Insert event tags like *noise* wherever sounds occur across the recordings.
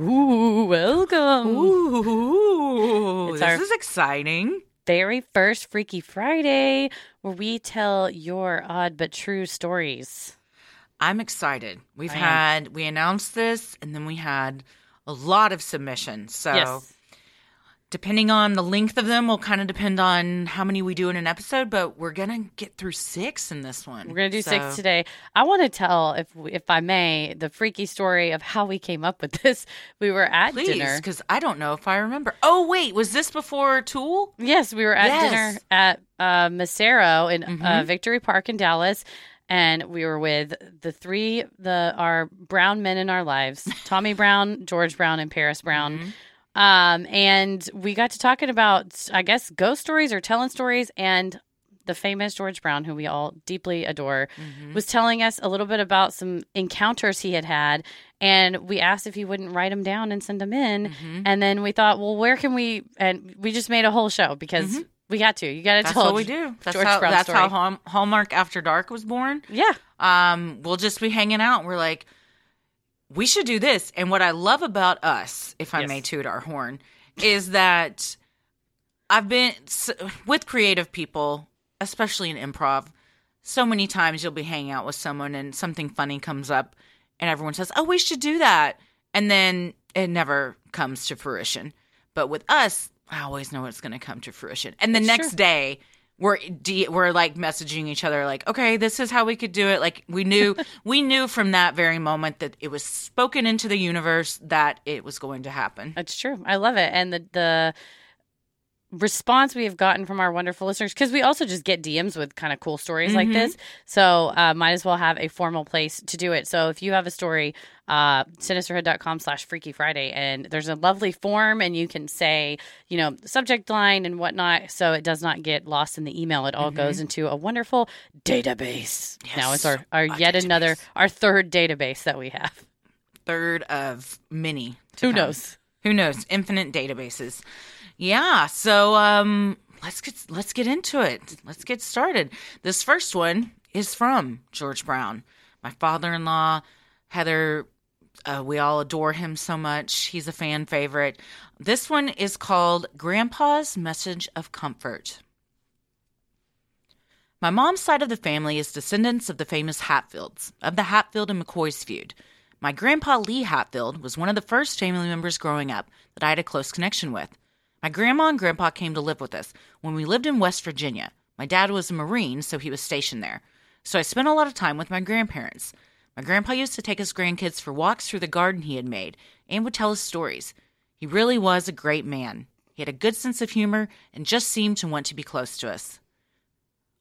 Ooh, welcome. Ooh, It's this is exciting. very first Freaky Friday where we tell your odd but true stories. I'm excited. We've I am. had we announced this, and then we had a lot of submissions. So yes. Depending on the length of them, will kind of depend on how many we do in an episode. But we're gonna get through six in this one. We're going to do So- six today. I want to tell, if if I may, the freaky story of how we came up with *laughs* this. We were at Please, dinner. because I don't know if I remember. Oh wait, was this before Tool? Yes, we were at Yes. dinner at uh, Macero in uh, Mhm. Victory Park in Dallas, and we were with the three the our brown men in our lives: Tommy Brown, George Brown, and Paris Brown. Mhm. Um, and we got to talking about, I guess, ghost stories or telling stories, and the famous George Brown, who we all deeply adore, Mhm. was telling us a little bit about some encounters he had had, and we asked if he wouldn't write them down and send them in. Mhm. And then we thought, well, where can we? And we just made a whole show because Mhm. we got to. You got to That's tell. what we do. That's George how that's story. how Hall- Hallmark After Dark was born. Yeah, um, we'll just be hanging out. We're like, we should do this. And what I love about us, if I Yes. may toot our horn, is that I've been with creative people, especially in improv. So many times you'll be hanging out with someone and something funny comes up, and everyone says, "Oh, we should do that," and then it never comes to fruition. But with us, I always know it's going to come to fruition. And the next day, we're de- we're like messaging each other, like, "Okay, this is how we could do it." Like we knew *laughs* we knew from that very moment that it was spoken into the universe that it was going to happen. that's true. I love it, and the the response we have gotten from our wonderful listeners because we also just get DMs with kind of cool stories like Mhm. this. So uh, might as well have a formal place to do it. So if you have a story, uh, sinisterhood.com slash freaky Friday, and there's a lovely form, and you can say, you know, subject line and whatnot, so it does not get lost in the email. It all Mhm. goes into a wonderful database. Now it's our, our yet another our third database that we have. Third of many. Who come. knows? Who knows? Infinite databases. Yeah. So um, let's get let's get into it. Let's get started. This first one is from George Brown, my father-in-law, Heather. Uh, we all adore him so much. He's a fan favorite. This one is called Grandpa's Message of Comfort. My mom's side of the family is descendants of the famous Hatfields, of the Hatfield and McCoy's feud. My grandpa Lee Hatfield was one of the first family members growing up that I had a close connection with. My grandma and grandpa came to live with us when we lived in West Virginia. My dad was a Marine, so he was stationed there. So I spent a lot of time with my grandparents. My grandpa used to take his grandkids for walks through the garden he had made and would tell us stories. He really was a great man. He had a good sense of humor and just seemed to want to be close to us.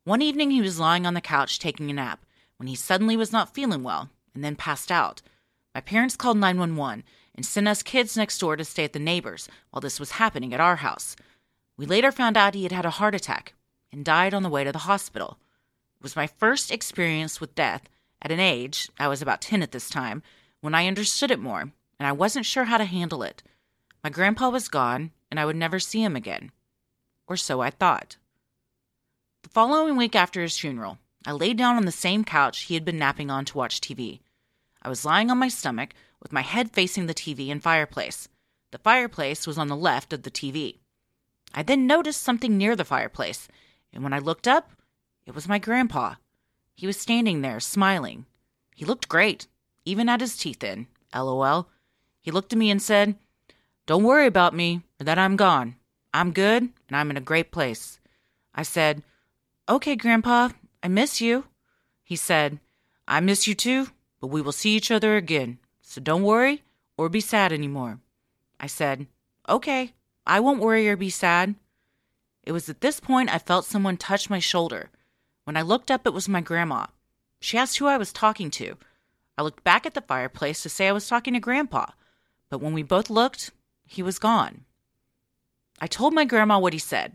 One evening he was lying on the couch taking a nap when he suddenly was not feeling well and then passed out. My parents called 911 and sent us kids next door to stay at the neighbors while this was happening at our house. We later found out he had had a heart attack and died on the way to the hospital. It was my first experience with death at an age, I was about 10 at this time, when I understood it more and I wasn't sure how to handle it. My grandpa was gone and I would never see him again. Or so I thought. The following week after his funeral, I lay down on the same couch he had been napping on to watch TV. I was lying on my stomach with my head facing the TV and fireplace. The fireplace was on the left of the TV. I then noticed something near the fireplace, and when I looked up, it was my grandpa. He was standing there, smiling. He looked great, even had his teeth in. LOL. He looked at me and said, Don't worry about me, or that I'm gone. I'm good, and I'm in a great place. I said, Okay, Grandpa, I miss you. He said, I miss you too, but we will see each other again, so don't worry or be sad anymore. I said, Okay, I won't worry or be sad. It was at this point I felt someone touch my shoulder. When I looked up, it was my grandma. She asked who I was talking to. I looked back at the fireplace to say I was talking to Grandpa. but when we both looked, he was gone. I told my grandma what he said.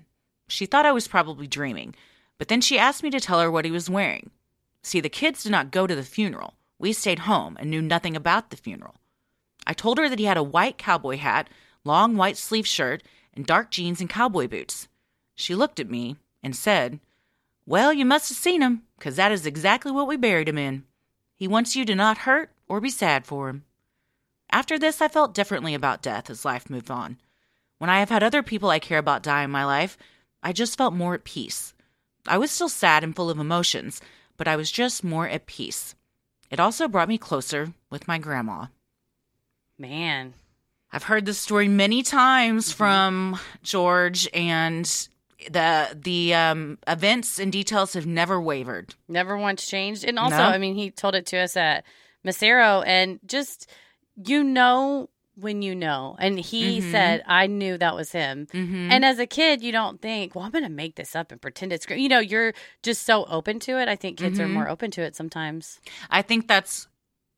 She thought I was probably dreaming, but then she asked me to tell her what he was wearing. See, the kids did not go to the funeral. We stayed home and knew nothing about the funeral. I told her that he had a white cowboy hat, long white sleeve shirt, and dark jeans and cowboy boots. She looked at me and said, Well, you must have seen him, 'cause that is exactly what we buried him in. He wants you to not hurt or be sad for him. After this, I felt differently about death as life moved on. When I have had other people I care about die in my life, I just felt more at peace. I was still sad and full of emotions, but I was just more at peace. It also brought me closer with my grandma. Man. I've heard this story many times from George, and the the um, events and details have never wavered. Never once changed. And also, No. I mean, he told it to us at Macero, and just, you know, when you know. And he Mhm. said, I knew that was him. Mm-hmm. And as a kid, you don't think, well, I'm going to make this up and pretend it's great. You know, you're just so open to it. I think kids are Mhm. more open to it sometimes. I think that's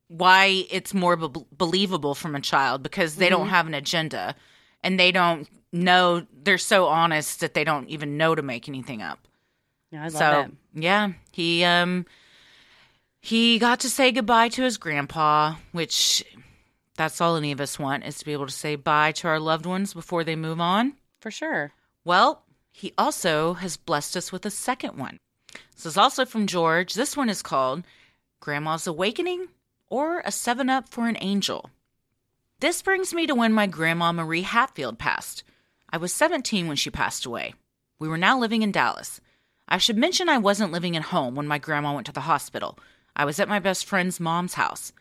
why it's more be- believable from a child because they don't Mhm. have an agenda and they don't know. They're so honest that they don't even know to make anything up. Yeah, I love so it. yeah, he um he got to say goodbye to his grandpa, which that's all any of us want is to be able to say bye to our loved ones before they move on. For sure. Well, he also has blessed us with a second one. This is also from George. This one is called Grandma's Awakening or a 7 Up for an Angel. This brings me to when my grandma Marie Hatfield passed. I was 17 when she passed away. We were now living in Dallas. I should mention I wasn't living at home when my grandma went to the hospital. I was at my best friend's mom's house.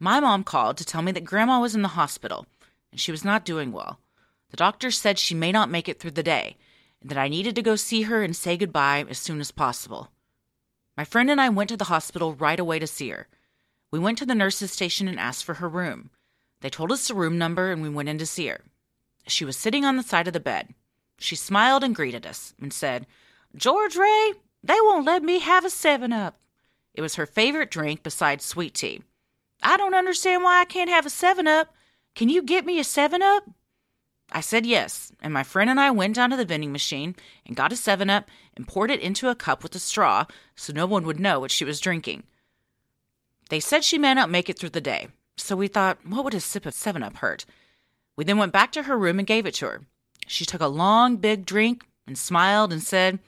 My mom called to tell me that grandma was in the hospital and she was not doing well. The doctor said she may not make it through the day and that I needed to go see her and say goodbye as soon as possible. My friend and I went to the hospital right away to see her. We went to the nurse's station and asked for her room. They told us the room number and we went in to see her. She was sitting on the side of the bed. She smiled and greeted us and said, George Ray, they won't let me have a 7 Up. It was her favorite drink besides sweet tea. I don't understand why I can't have a 7 Up. Can you get me a 7 Up? I said yes, and my friend and I went down to the vending machine and got a 7 Up and poured it into a cup with a straw so no one would know what she was drinking. They said she may not make it through the day, so we thought, what would a sip of 7 Up hurt? We then went back to her room and gave it to her. She took a long, big drink and smiled and said,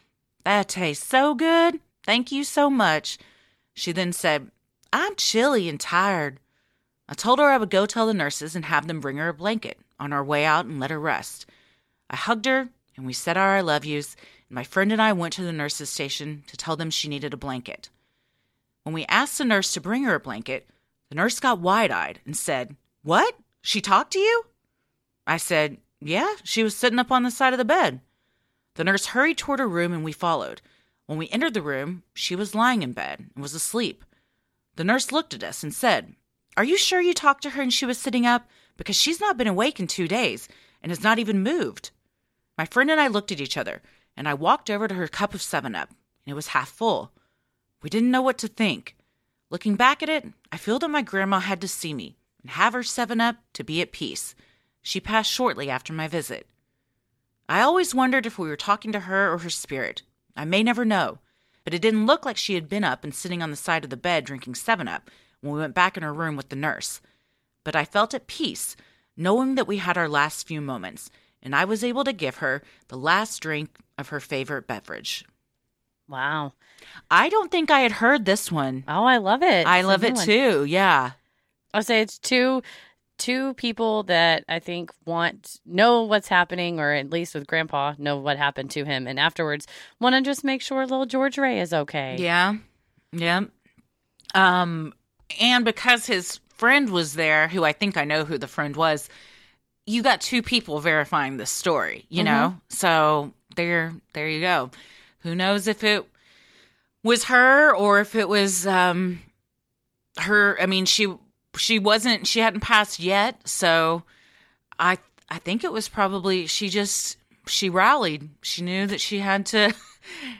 That tastes so good. Thank you so much. She then said, I'm chilly and tired. I told her I would go tell the nurses and have them bring her a blanket on our way out and let her rest. I hugged her and we said our I love yous, and my friend and I went to the nurses' station to tell them she needed a blanket. When we asked the nurse to bring her a blanket, the nurse got wide eyed and said, What? She talked to you? I said, Yeah, she was sitting up on the side of the bed. The nurse hurried toward her room and we followed. When we entered the room, she was lying in bed and was asleep. The nurse looked at us and said, Are you sure you talked to her and she was sitting up? Because she's not been awake in two days and has not even moved. My friend and I looked at each other, and I walked over to her cup of 7 Up, and it was half full. We didn't know what to think. Looking back at it, I feel that my grandma had to see me and have her 7 Up to be at peace. She passed shortly after my visit. I always wondered if we were talking to her or her spirit. I may never know, but it didn't look like she had been up and sitting on the side of the bed drinking 7 Up when we went back in her room with the nurse. But I felt at peace, knowing that we had our last few moments, and I was able to give her the last drink of her favorite beverage. Wow. I don't think I had heard this one. Oh, I love it. I It's love it one. too. Yeah. I'll say it's two two people that I think want know what's happening, or at least with Grandpa know what happened to him, and afterwards want to just make sure little George Ray is okay. Yeah. Yeah. Um and because his friend was there, who I think I know who the friend was, you got two people verifying this story, you know? So there there you go. Who knows if it was her or if it was um her I mean she she wasn't she hadn't passed yet, so I I think it was probably she just she rallied. She knew that she had to *laughs*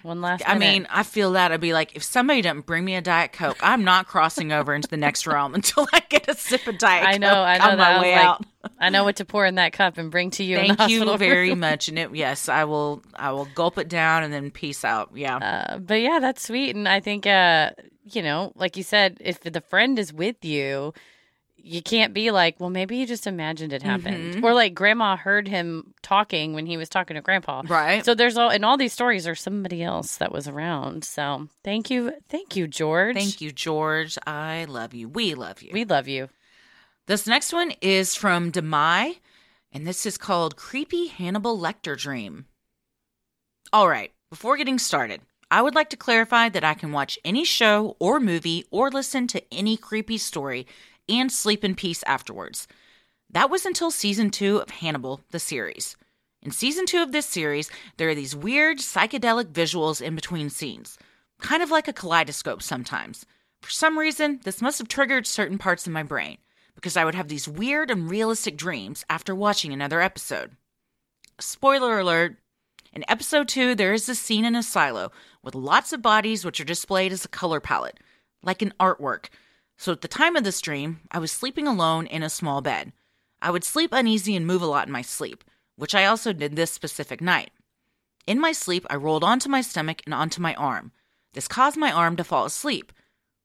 One last. I mean, I feel that I'd be like, if somebody doesn't bring me a diet coke, I'm not crossing over into the next realm *laughs* until I get a sip of diet. I know, Coke I know on that. I my way like, out. I know what to pour in that cup and bring to you. in the Thank you very room. much, and it, yes, I will. I will gulp it down and then peace out. Yeah, Uh, but yeah, that's sweet, and I think, uh, you know, like you said, if the friend is with you, you can't be like, well, maybe you just imagined it happened, Mhm. or like Grandma heard him talking when he was talking to Grandpa. right. So there's all in all these stories, there's somebody else that was around. So thank you, thank you, George. Thank you, George. I love you. We love you. We love you. This next one is from Demai, and this is called Creepy Hannibal Lecter Dream. All right, before getting started, I would like to clarify that I can watch any show or movie or listen to any creepy story and sleep in peace afterwards. That was until season two of Hannibal, the series. In season two of this series, there are these weird psychedelic visuals in between scenes, kind of like a kaleidoscope sometimes. For some reason, this must have triggered certain parts of my brain because I would have these weird and realistic dreams after watching another episode. Spoiler alert in episode 2, there is a scene in a silo with lots of bodies which are displayed as a color palette, like an artwork. So at the time of this dream, I was sleeping alone in a small bed. I would sleep uneasy and move a lot in my sleep, which I also did this specific night. In my sleep, I rolled onto my stomach and onto my arm. This caused my arm to fall asleep.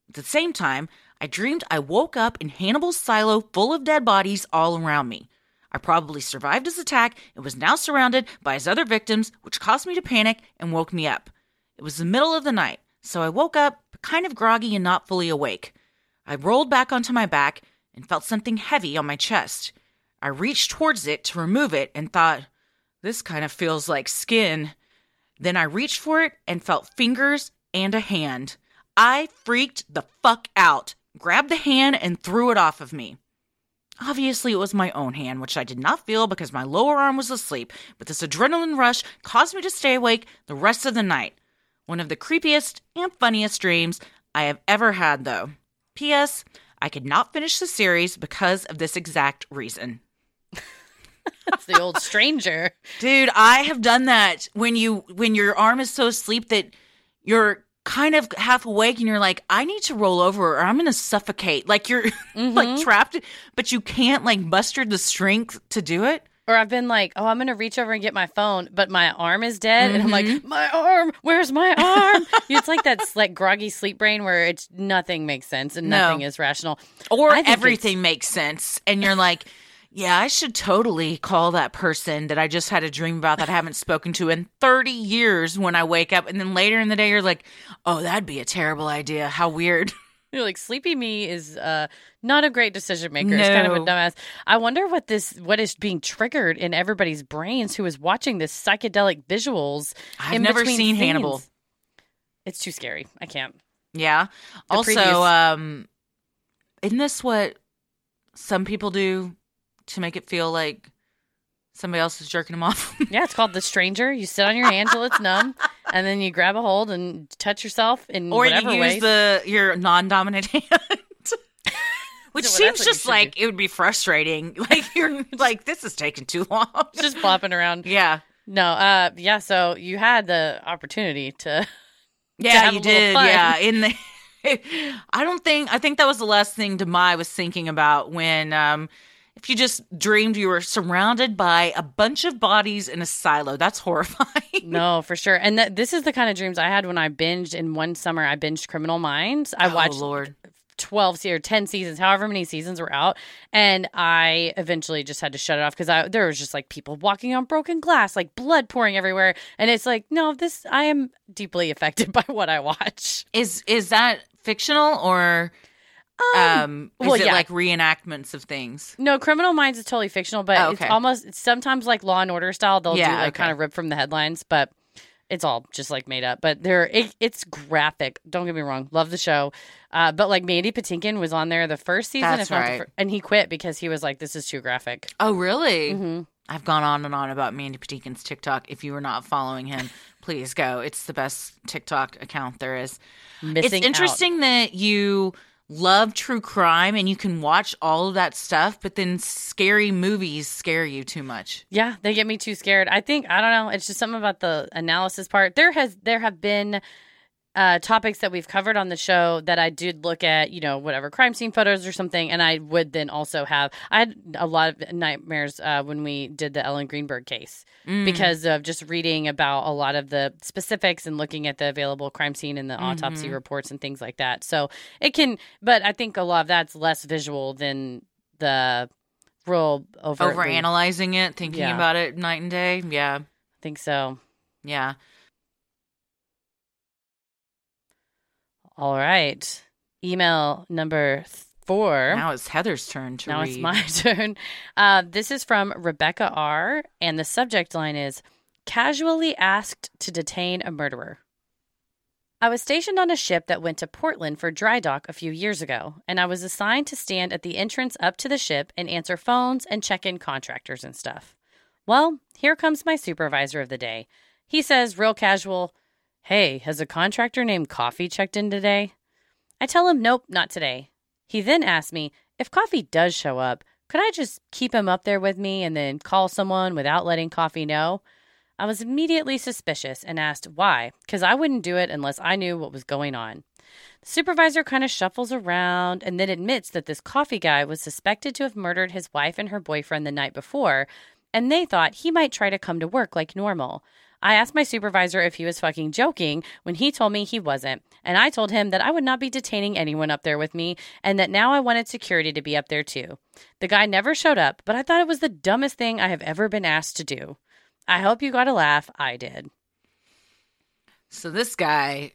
At the same time, I dreamed I woke up in Hannibal's silo full of dead bodies all around me. I probably survived his attack and was now surrounded by his other victims, which caused me to panic and woke me up. It was the middle of the night, so I woke up kind of groggy and not fully awake. I rolled back onto my back and felt something heavy on my chest. I reached towards it to remove it and thought, this kind of feels like skin. Then I reached for it and felt fingers and a hand. I freaked the fuck out, grabbed the hand, and threw it off of me. Obviously, it was my own hand, which I did not feel because my lower arm was asleep, but this adrenaline rush caused me to stay awake the rest of the night. One of the creepiest and funniest dreams I have ever had, though. P.S. I could not finish the series because of this exact reason. It's the old stranger. *laughs* Dude, I have done that when you when your arm is so asleep that you're kind of half awake and you're like, I need to roll over or I'm gonna suffocate. Like you're *laughs* like mm-hmm. trapped, but you can't like muster the strength to do it. Or I've been like, oh, I'm going to reach over and get my phone, but my arm is dead. And I'm like, mm-hmm. my arm, where's my arm? *laughs* it's like that like groggy sleep brain where it's nothing makes sense and No. nothing is rational. Or everything makes sense. And you're like, yeah, I should totally call that person that I just had a dream about that I haven't spoken to in 30 years when I wake up. And then later in the day, you're like, oh, that'd be a terrible idea. How weird. *laughs* You're like sleepy me is uh, not a great decision maker. It's kind of a dumbass. I wonder what this what is being triggered in everybody's brains who is watching this psychedelic visuals. I've in never seen scenes. Hannibal. It's too scary. I can't. Yeah. The also, previous- um, isn't this what some people do to make it feel like somebody else is jerking them off? Yeah, it's called the stranger. You sit on your hand till it's numb, *laughs* and then you grab a hold and touch yourself in or you use way. the your non-dominant *laughs* hand. *laughs* Which So, well, seems just like it would be frustrating. *laughs* Like you're like this is taking too long. just flopping around. yeah. No, uh, yeah. So you had the opportunity to. Yeah, have you did. Yeah, in the I don't think I think that was the last thing Demai was thinking about when um if you just dreamed you were surrounded by a bunch of bodies in a silo. That's horrifying. No, for sure. And that this is the kind of dreams I had when I binged in one summer. I binged Criminal Minds. I oh, watched oh Lord. 12 se- or 10 seasons, however many seasons were out. And I eventually just had to shut it off because I there was just like people walking on broken glass, like blood pouring everywhere. And it's like, no, this, I am deeply affected *laughs* by what I watch. Is is that fictional or um is well, it yeah. like reenactments of things? No, Criminal Minds is totally fictional, but Oh, it's almost it's sometimes like Law and Order style. They'll Yeah, do like okay. kind of rip from the headlines, but it's all just like made up. But they're it, it's graphic. Don't get me wrong, love the show. Uh, but like Mandy Patinkin was on there the first season, That's if not the right. fir- and he quit because he was like, "This is too graphic." Oh really? hmm I've gone on and on about Mandy Patinkin's TikTok. If you are not following him, *laughs* please go. It's the best TikTok account there is. Missing it's interesting that you love true crime and you can watch all of that stuff, but then scary movies scare you too much. Yeah, they get me too scared. I think I don't know. It's just something about the analysis part. There has there have been uh, topics that we've covered on the show that I did look at, you know, whatever crime scene photos or something, and I would then also have. I had a lot of nightmares uh, when we did the Ellen Greenberg case Mm. because of just reading about a lot of the specifics and looking at the available crime scene and the autopsy Mhm. reports and things like that. So it can, but I think a lot of that's less visual than the real over analyzing it, thinking Yeah. about it night and day. Yeah. I think so. Yeah. All right. Email number four. Now it's Heather's turn to Now read. it's my *laughs* turn. Uh, this is from Rebecca R. And the subject line is Casually asked to detain a murderer. I was stationed on a ship that went to Portland for dry dock a few years ago, and I was assigned to stand at the entrance up to the ship and answer phones and check in contractors and stuff. Well, here comes my supervisor of the day. He says, real casual, Hey, has a contractor named Coffee checked in today? I tell him, Nope, not today. He then asks me, If Coffee does show up, could I just keep him up there with me and then call someone without letting Coffee know? I was immediately suspicious and asked why, because I wouldn't do it unless I knew what was going on. The supervisor kind of shuffles around and then admits that this coffee guy was suspected to have murdered his wife and her boyfriend the night before, and they thought he might try to come to work like normal. I asked my supervisor if he was fucking joking when he told me he wasn't, and I told him that I would not be detaining anyone up there with me and that now I wanted security to be up there too. The guy never showed up, but I thought it was the dumbest thing I have ever been asked to do. I hope you got a laugh. I did. So this guy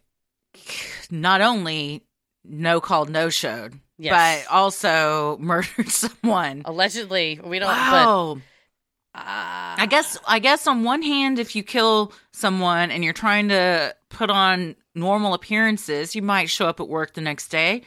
not only no called, no showed, Yes. but also *laughs* murdered someone. Allegedly, we don't. Wow. But uh, I guess I guess on one hand, if you kill someone and you're trying to put on normal appearances, you might show up at work the next day.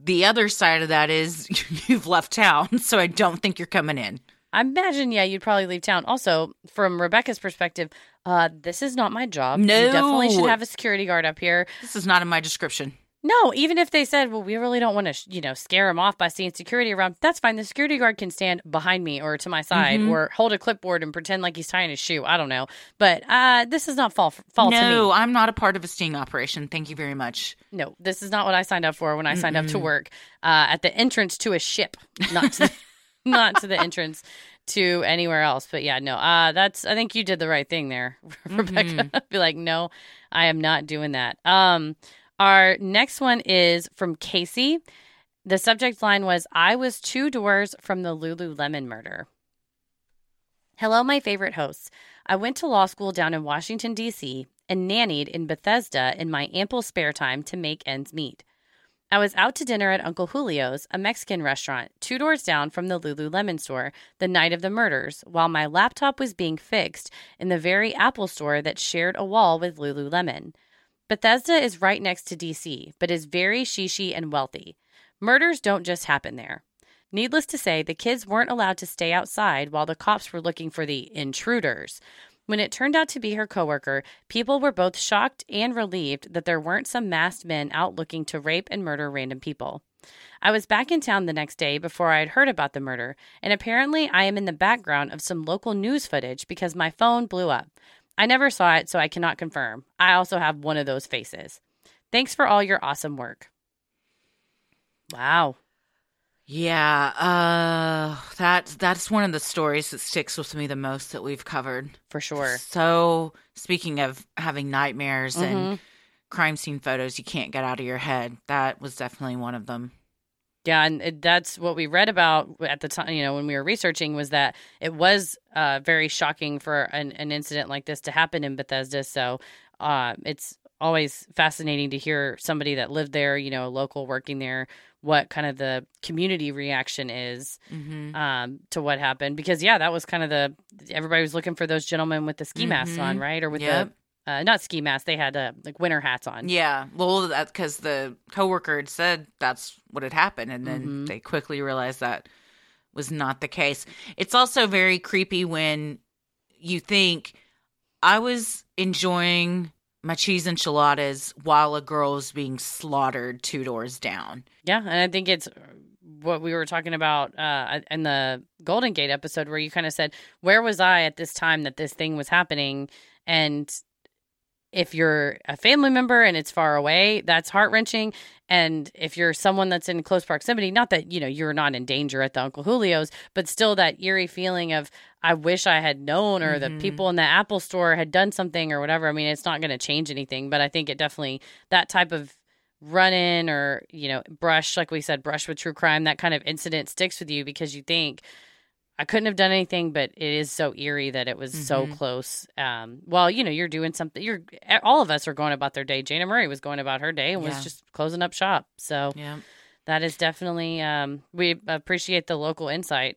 The other side of that is *laughs* you've left town, *laughs* so I don't think you're coming in. I imagine, yeah, you'd probably leave town. Also, from Rebecca's perspective, uh, this is not my job. you definitely should have a security guard up here. This is not in my description. No, even if they said, "Well, we really don't want to, sh- you know, scare him off by seeing security around," that's fine. The security guard can stand behind me or to my side Mhm. or hold a clipboard and pretend like he's tying his shoe. I don't know, but uh, this is not fall fall to me. no. I'm not a part of a sting operation. Thank you very much. No, this is not what I signed up for when I signed up to work uh, at the entrance to a ship, not to the, *laughs* not to the entrance to anywhere else. But yeah, no, uh, that's I think you did the right thing there, *laughs* Rebecca. Be like, no, I am not doing that. Um, our next one is from Casey. The subject line was I was two doors from the Lululemon murder. Hello, my favorite hosts. I went to law school down in Washington, D.C., and nannied in Bethesda in my ample spare time to make ends meet. I was out to dinner at Uncle Julio's, a Mexican restaurant, two doors down from the Lululemon store, the night of the murders, while my laptop was being fixed in the very Apple store that shared a wall with Lululemon. Bethesda is right next to DC, but is very shishy and wealthy. Murders don't just happen there. Needless to say, the kids weren't allowed to stay outside while the cops were looking for the intruders. When it turned out to be her coworker, people were both shocked and relieved that there weren't some masked men out looking to rape and murder random people. I was back in town the next day before I had heard about the murder, and apparently I am in the background of some local news footage because my phone blew up. I never saw it, so I cannot confirm. I also have one of those faces. Thanks for all your awesome work. Wow. Yeah, uh that that's one of the stories that sticks with me the most that we've covered. For sure. So, speaking of having nightmares Mhm. and crime scene photos you can't get out of your head, that was definitely one of them. Yeah, and it, that's what we read about at the time. You know, when we were researching, was that it was uh, very shocking for an, an incident like this to happen in Bethesda. So uh, it's always fascinating to hear somebody that lived there, you know, a local working there, what kind of the community reaction is Mm-hmm. um, to what happened. Because yeah, that was kind of the everybody was looking for those gentlemen with the ski masks on, Mhm. right? Or with Yep. the uh, not ski masks, they had uh, like winter hats on. Yeah, well, because the coworker had said that's what had happened, and then Mhm. they quickly realized that was not the case. It's also very creepy when you think I was enjoying my cheese enchiladas while a girl is being slaughtered two doors down. Yeah, and I think it's what we were talking about uh, in the Golden Gate episode, where you kind of said, "Where was I at this time that this thing was happening?" And if you're a family member and it's far away, that's heart wrenching. And if you're someone that's in close proximity, not that, you know, you're not in danger at the Uncle Julio's, but still that eerie feeling of, I wish I had known or Mhm. the people in the Apple store had done something or whatever. I mean, it's not going to change anything, but I think it definitely, that type of run in or, you know, brush, like we said, brush with true crime, that kind of incident sticks with you because you think, I couldn't have done anything, but it is so eerie that it was so Mhm. close. Um, well, you know, you're doing something. You're all of us are going about their day. Jayna Murray was going about her day and Yeah. was just closing up shop. So Yeah. that is definitely. Um, we appreciate the local insight.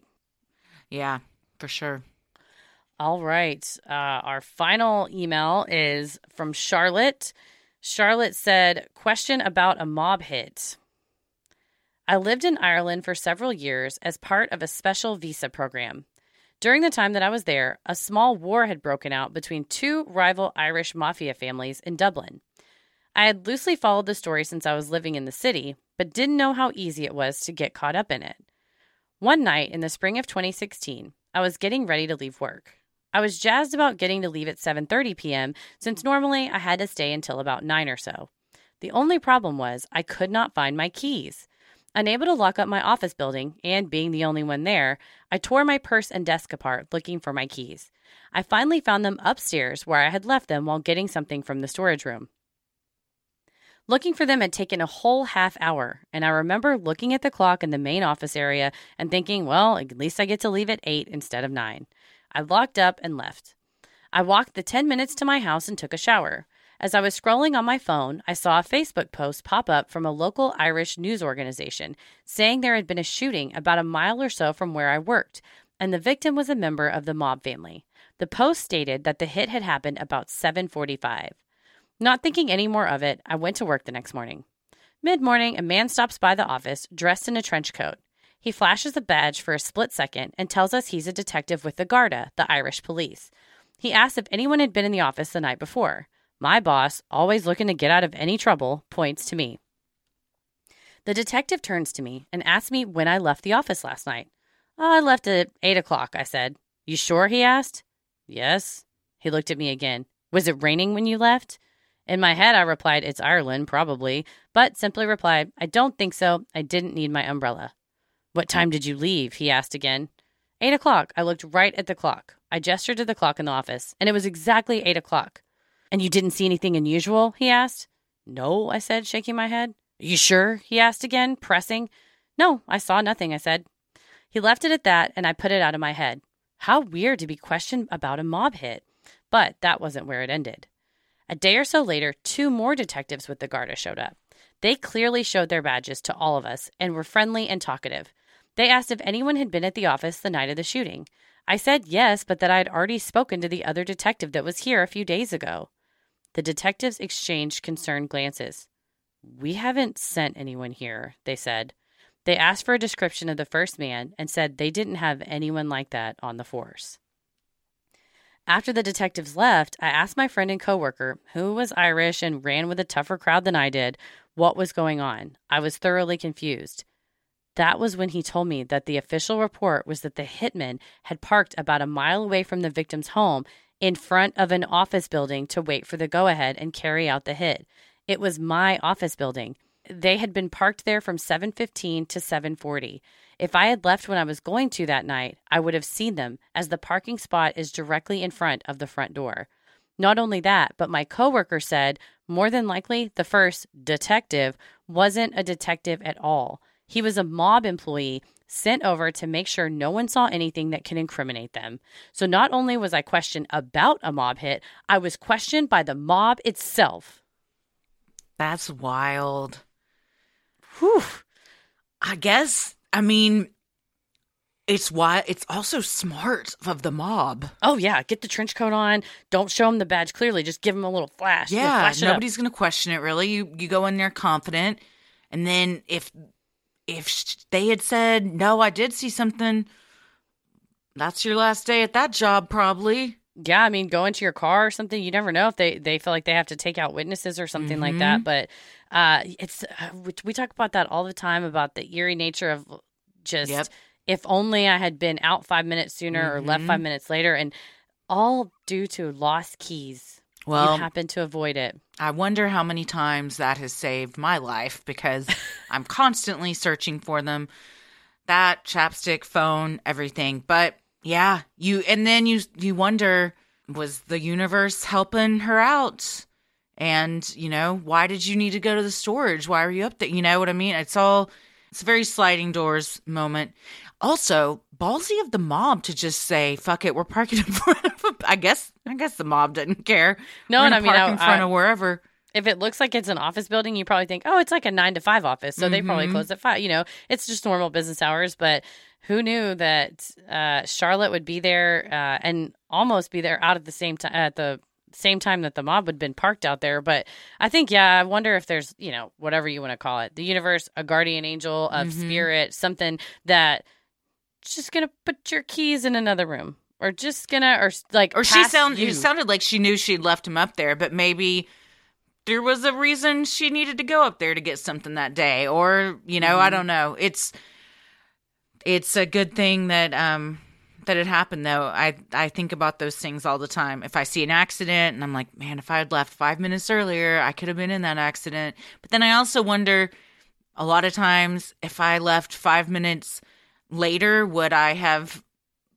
Yeah, for sure. All right, uh, our final email is from Charlotte. Charlotte said, "Question about a mob hit." I lived in Ireland for several years as part of a special visa program. During the time that I was there, a small war had broken out between two rival Irish mafia families in Dublin. I had loosely followed the story since I was living in the city, but didn't know how easy it was to get caught up in it. One night in the spring of 2016, I was getting ready to leave work. I was jazzed about getting to leave at 7:30 p.m. since normally I had to stay until about 9 or so. The only problem was I could not find my keys. Unable to lock up my office building, and being the only one there, I tore my purse and desk apart looking for my keys. I finally found them upstairs where I had left them while getting something from the storage room. Looking for them had taken a whole half hour, and I remember looking at the clock in the main office area and thinking, well, at least I get to leave at 8 instead of 9. I locked up and left. I walked the 10 minutes to my house and took a shower. As I was scrolling on my phone, I saw a Facebook post pop up from a local Irish news organization saying there had been a shooting about a mile or so from where I worked, and the victim was a member of the mob family. The post stated that the hit had happened about 7:45. Not thinking any more of it, I went to work the next morning. Mid-morning, a man stops by the office dressed in a trench coat. He flashes a badge for a split second and tells us he's a detective with the Garda, the Irish police. He asks if anyone had been in the office the night before. My boss, always looking to get out of any trouble, points to me. The detective turns to me and asks me when I left the office last night. "Oh, I left at 8 o'clock, I said. You sure? He asked. Yes. He looked at me again. Was it raining when you left? In my head, I replied, It's Ireland, probably, but simply replied, I don't think so. I didn't need my umbrella. What time did you leave? He asked again. Eight o'clock. I looked right at the clock. I gestured to the clock in the office, and it was exactly eight o'clock. And you didn't see anything unusual? He asked. No, I said, shaking my head. You sure? He asked again, pressing. No, I saw nothing, I said. He left it at that, and I put it out of my head. How weird to be questioned about a mob hit. But that wasn't where it ended. A day or so later, two more detectives with the Garda showed up. They clearly showed their badges to all of us and were friendly and talkative. They asked if anyone had been at the office the night of the shooting. I said yes, but that I had already spoken to the other detective that was here a few days ago. The detectives exchanged concerned glances. We haven't sent anyone here, they said. They asked for a description of the first man and said they didn't have anyone like that on the force. After the detectives left, I asked my friend and coworker, who was Irish and ran with a tougher crowd than I did, what was going on. I was thoroughly confused. That was when he told me that the official report was that the hitman had parked about a mile away from the victim's home in front of an office building to wait for the go ahead and carry out the hit. It was my office building. They had been parked there from 7:15 to 7:40. If I had left when I was going to that night, I would have seen them as the parking spot is directly in front of the front door. Not only that, but my coworker said more than likely the first detective wasn't a detective at all. He was a mob employee sent over to make sure no one saw anything that could incriminate them. So not only was I questioned about a mob hit, I was questioned by the mob itself. That's wild. Whew. I guess. I mean, it's why it's also smart of the mob. Oh yeah, get the trench coat on. Don't show them the badge clearly. Just give them a little flash. Yeah, flash nobody's gonna question it. Really, you you go in there confident, and then if if they had said no, I did see something. That's your last day at that job, probably. yeah, I mean, go into your car or something. You never know if they, they feel like they have to take out witnesses or something like that. But uh, it's uh, we, we talk about that all the time about the eerie nature of just Yep. if only I had been out five minutes sooner or left five minutes later, and all due to lost keys. Well, you happen to avoid it. I wonder how many times that has saved my life because *laughs* I'm constantly searching for them. That chapstick, phone, everything. But yeah, you and then you you wonder was the universe helping her out? And, you know, why did you need to go to the storage? Why were you up there? You know what I mean? It's all it's a very sliding doors moment. Also, ballsy of the mob to just say, "Fuck it, we're parking in front of." A, I guess, I guess the mob didn't care. No, We're and I mean, I- in front I- of wherever. If it looks like it's an office building, you probably think, oh, it's like a nine to five office. So they probably Mhm. close at five. You know, it's just normal business hours. But who knew that uh, Charlotte would be there uh, and almost be there out at the same time at the same time that the mob had been parked out there. But I think, yeah, I wonder if there's, you know, whatever you want to call it, the universe, a guardian angel of Mhm. spirit, something that just gonna put your keys in another room. Or just gonna, or like, Or she pass sound you. it sounded like she knew she'd left him up there, but maybe there was a reason she needed to go up there to get something that day. Or, you know, Mm-hmm. I don't know. It's it's a good thing that um that it happened though. I I think about those things all the time. If I see an accident and I'm like, man, if I had left five minutes earlier, I could have been in that accident. But then I also wonder a lot of times if I left five minutes later, would I have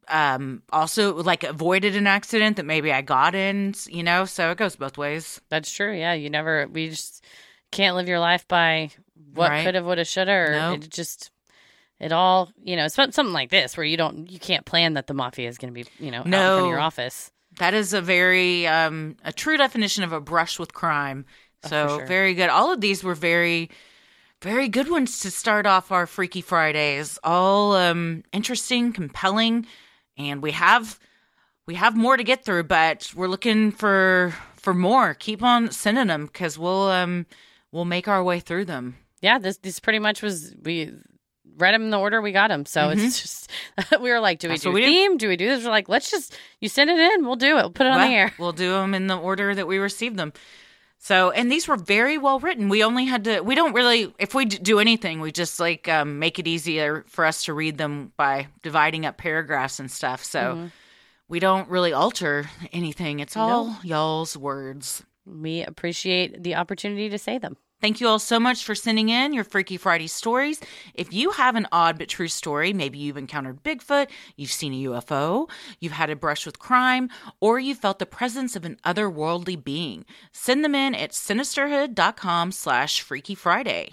um also like avoided an accident that maybe I got in, you know? So it goes both ways. That's true. Yeah, you never. We just can't live your life by what Right. could have, would have, should have. No. It just it all you know. It's something like this where you don't, you can't plan that the mafia is going to be, you know, out in front of your office. That is a very um a true definition of a brush with crime. Oh, So for sure. very good. All of these were very very good ones to start off our Freaky Fridays. All um interesting, compelling, and we have we have more to get through, but we're looking for for more. Keep on sending them because we'll um we'll make our way through them. Yeah, this this pretty much was we read them in the order we got them. So it's just *laughs* we were like, do we Mm-hmm. That's do we theme? Do we do this? We're like, let's just you send it in, we'll do it. We'll put it on the air. We'll do them in the order that we received them. So, and these were very well written. We only had to, we don't really, if we do anything, we just like um, make it easier for us to read them by dividing up paragraphs and stuff. So Mm-hmm. we don't really alter anything. It's all y'all's words. We appreciate the opportunity to say them. Thank you all so much for sending in your Freaky Friday stories. If you have an odd but true story, maybe you've encountered Bigfoot, you've seen a UFO, you've had a brush with crime, or you felt the presence of an otherworldly being, send them in at sinisterhood.com slash Freaky Friday.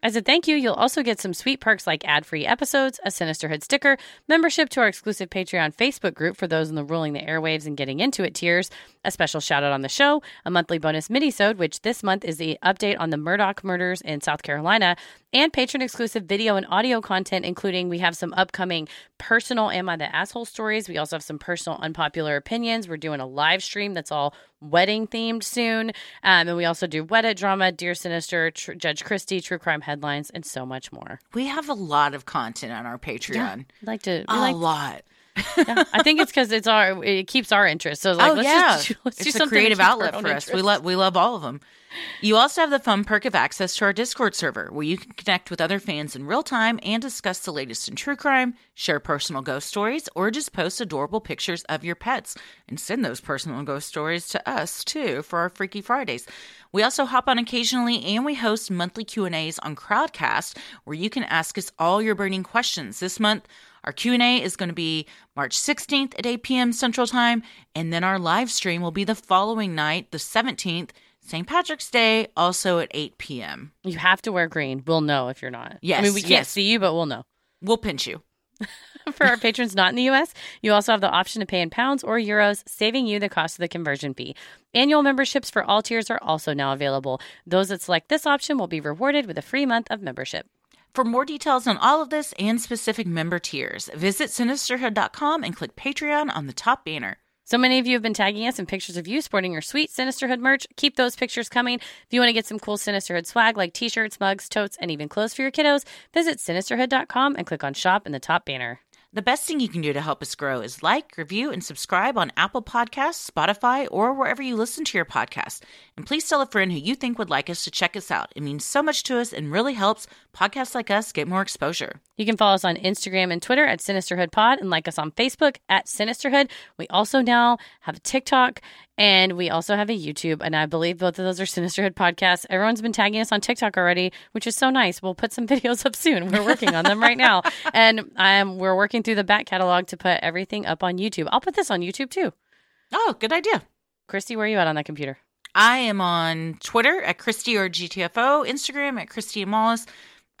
As a thank you, you'll also get some sweet perks like ad free episodes, a Sinisterhood sticker, membership to our exclusive Patreon Facebook group for those in the ruling the airwaves and getting into it tiers, a special shout out on the show, a monthly bonus minisode, which this month is the update on the Murdaugh murders in South Carolina, and patron exclusive video and audio content, including we have some upcoming personal Am I the Asshole stories. We also have some personal unpopular opinions. We're doing a live stream that's all wedding themed soon. Um, and we also do Wedded drama, Dear Sinister, Tr- Judge Christie, True Crime headlines, and so much more. We have a lot of content on our Patreon. We like to, A like, lot. Yeah. *laughs* I think it's because it's our, it keeps our interest. So like, oh let's yeah, just do, let's do it's a creative outlet for us. We love we love all of them. You also have the fun perk of access to our Discord server, where you can connect with other fans in real time and discuss the latest in true crime, share personal ghost stories, or just post adorable pictures of your pets and send those personal ghost stories to us too for our Freaky Fridays. We also hop on occasionally and we host monthly Q&As on Crowdcast where you can ask us all your burning questions. This month our Q&A is going to be March 16th at 8 p.m. Central Time, and then our live stream will be the following night, the 17th, St. Patrick's Day, also at 8 p.m. You have to wear green. We'll know if you're not. Yes. I mean, we can't yes. see you, but we'll know. We'll pinch you. *laughs* For our patrons not in the US, you also have the option to pay in pounds or euros, saving you the cost of the conversion fee. Annual memberships for all tiers are also now available. Those that select this option will be rewarded with a free month of membership. For more details on all of this and specific member tiers, visit sinisterhood.com and click Patreon on the top banner. So many of you have been tagging us in pictures of you sporting your sweet Sinisterhood merch. Keep those pictures coming. If you want to get some cool Sinisterhood swag like t shirts, mugs, totes, and even clothes for your kiddos, visit sinisterhood.com and click on shop in the top banner. The best thing you can do to help us grow is like, review, and subscribe on Apple Podcasts, Spotify, or wherever you listen to your podcast. And please tell a friend who you think would like us to check us out. It means so much to us and really helps podcasts like us get more exposure. You can follow us on Instagram and Twitter at Sinisterhood Pod and like us on Facebook at Sinisterhood. We also now have a TikTok and we also have a YouTube. And I believe both of those are Sinisterhood podcasts. Everyone's been tagging us on TikTok already, which is so nice. We'll put some *laughs* videos up soon. We're working on them right now. *laughs* And um, we're working through the back catalog to put everything up on YouTube. I'll put this on YouTube too. Oh, good idea. Christy, where are you at on that computer? I am on Twitter at Christy or GTFO, Instagram at Christy Mollis.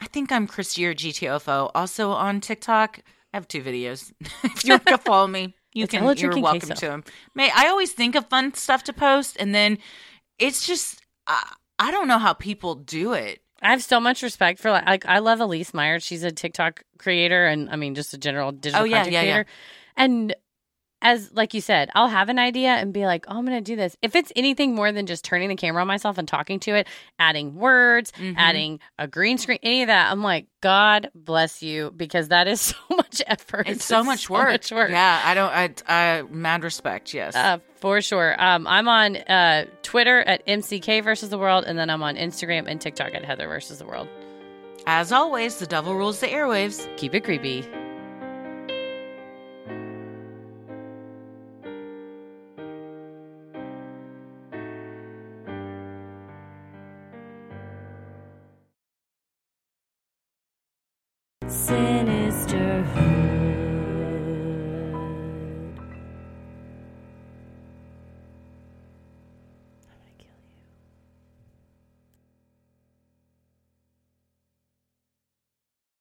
I think I'm Christy or GTFO. Also on TikTok, I have two videos. *laughs* if you want to follow me, you It's can. You're welcome queso. to them. May I always think of fun stuff to post, and then it's just I, I don't know how people do it. I have so much respect for like, I love Elise Meyer. She's a TikTok creator and I mean just a general digital Oh, yeah, content yeah, yeah. And as like you said, I'll have an idea and be like, "Oh, I'm going to do this." If it's anything more than just turning the camera on myself and talking to it, adding words, Mhm. adding a green screen, any of that, I'm like, "God bless you," because that is *laughs* so much effort. It's so much work. much work. Yeah, I don't. I, I mad respect. Yes. Uh, for sure. Um, I'm on uh, Twitter at MCK versus the world, and then I'm on Instagram and TikTok at Heather versus the world. As always, the devil rules the airwaves. Keep it creepy.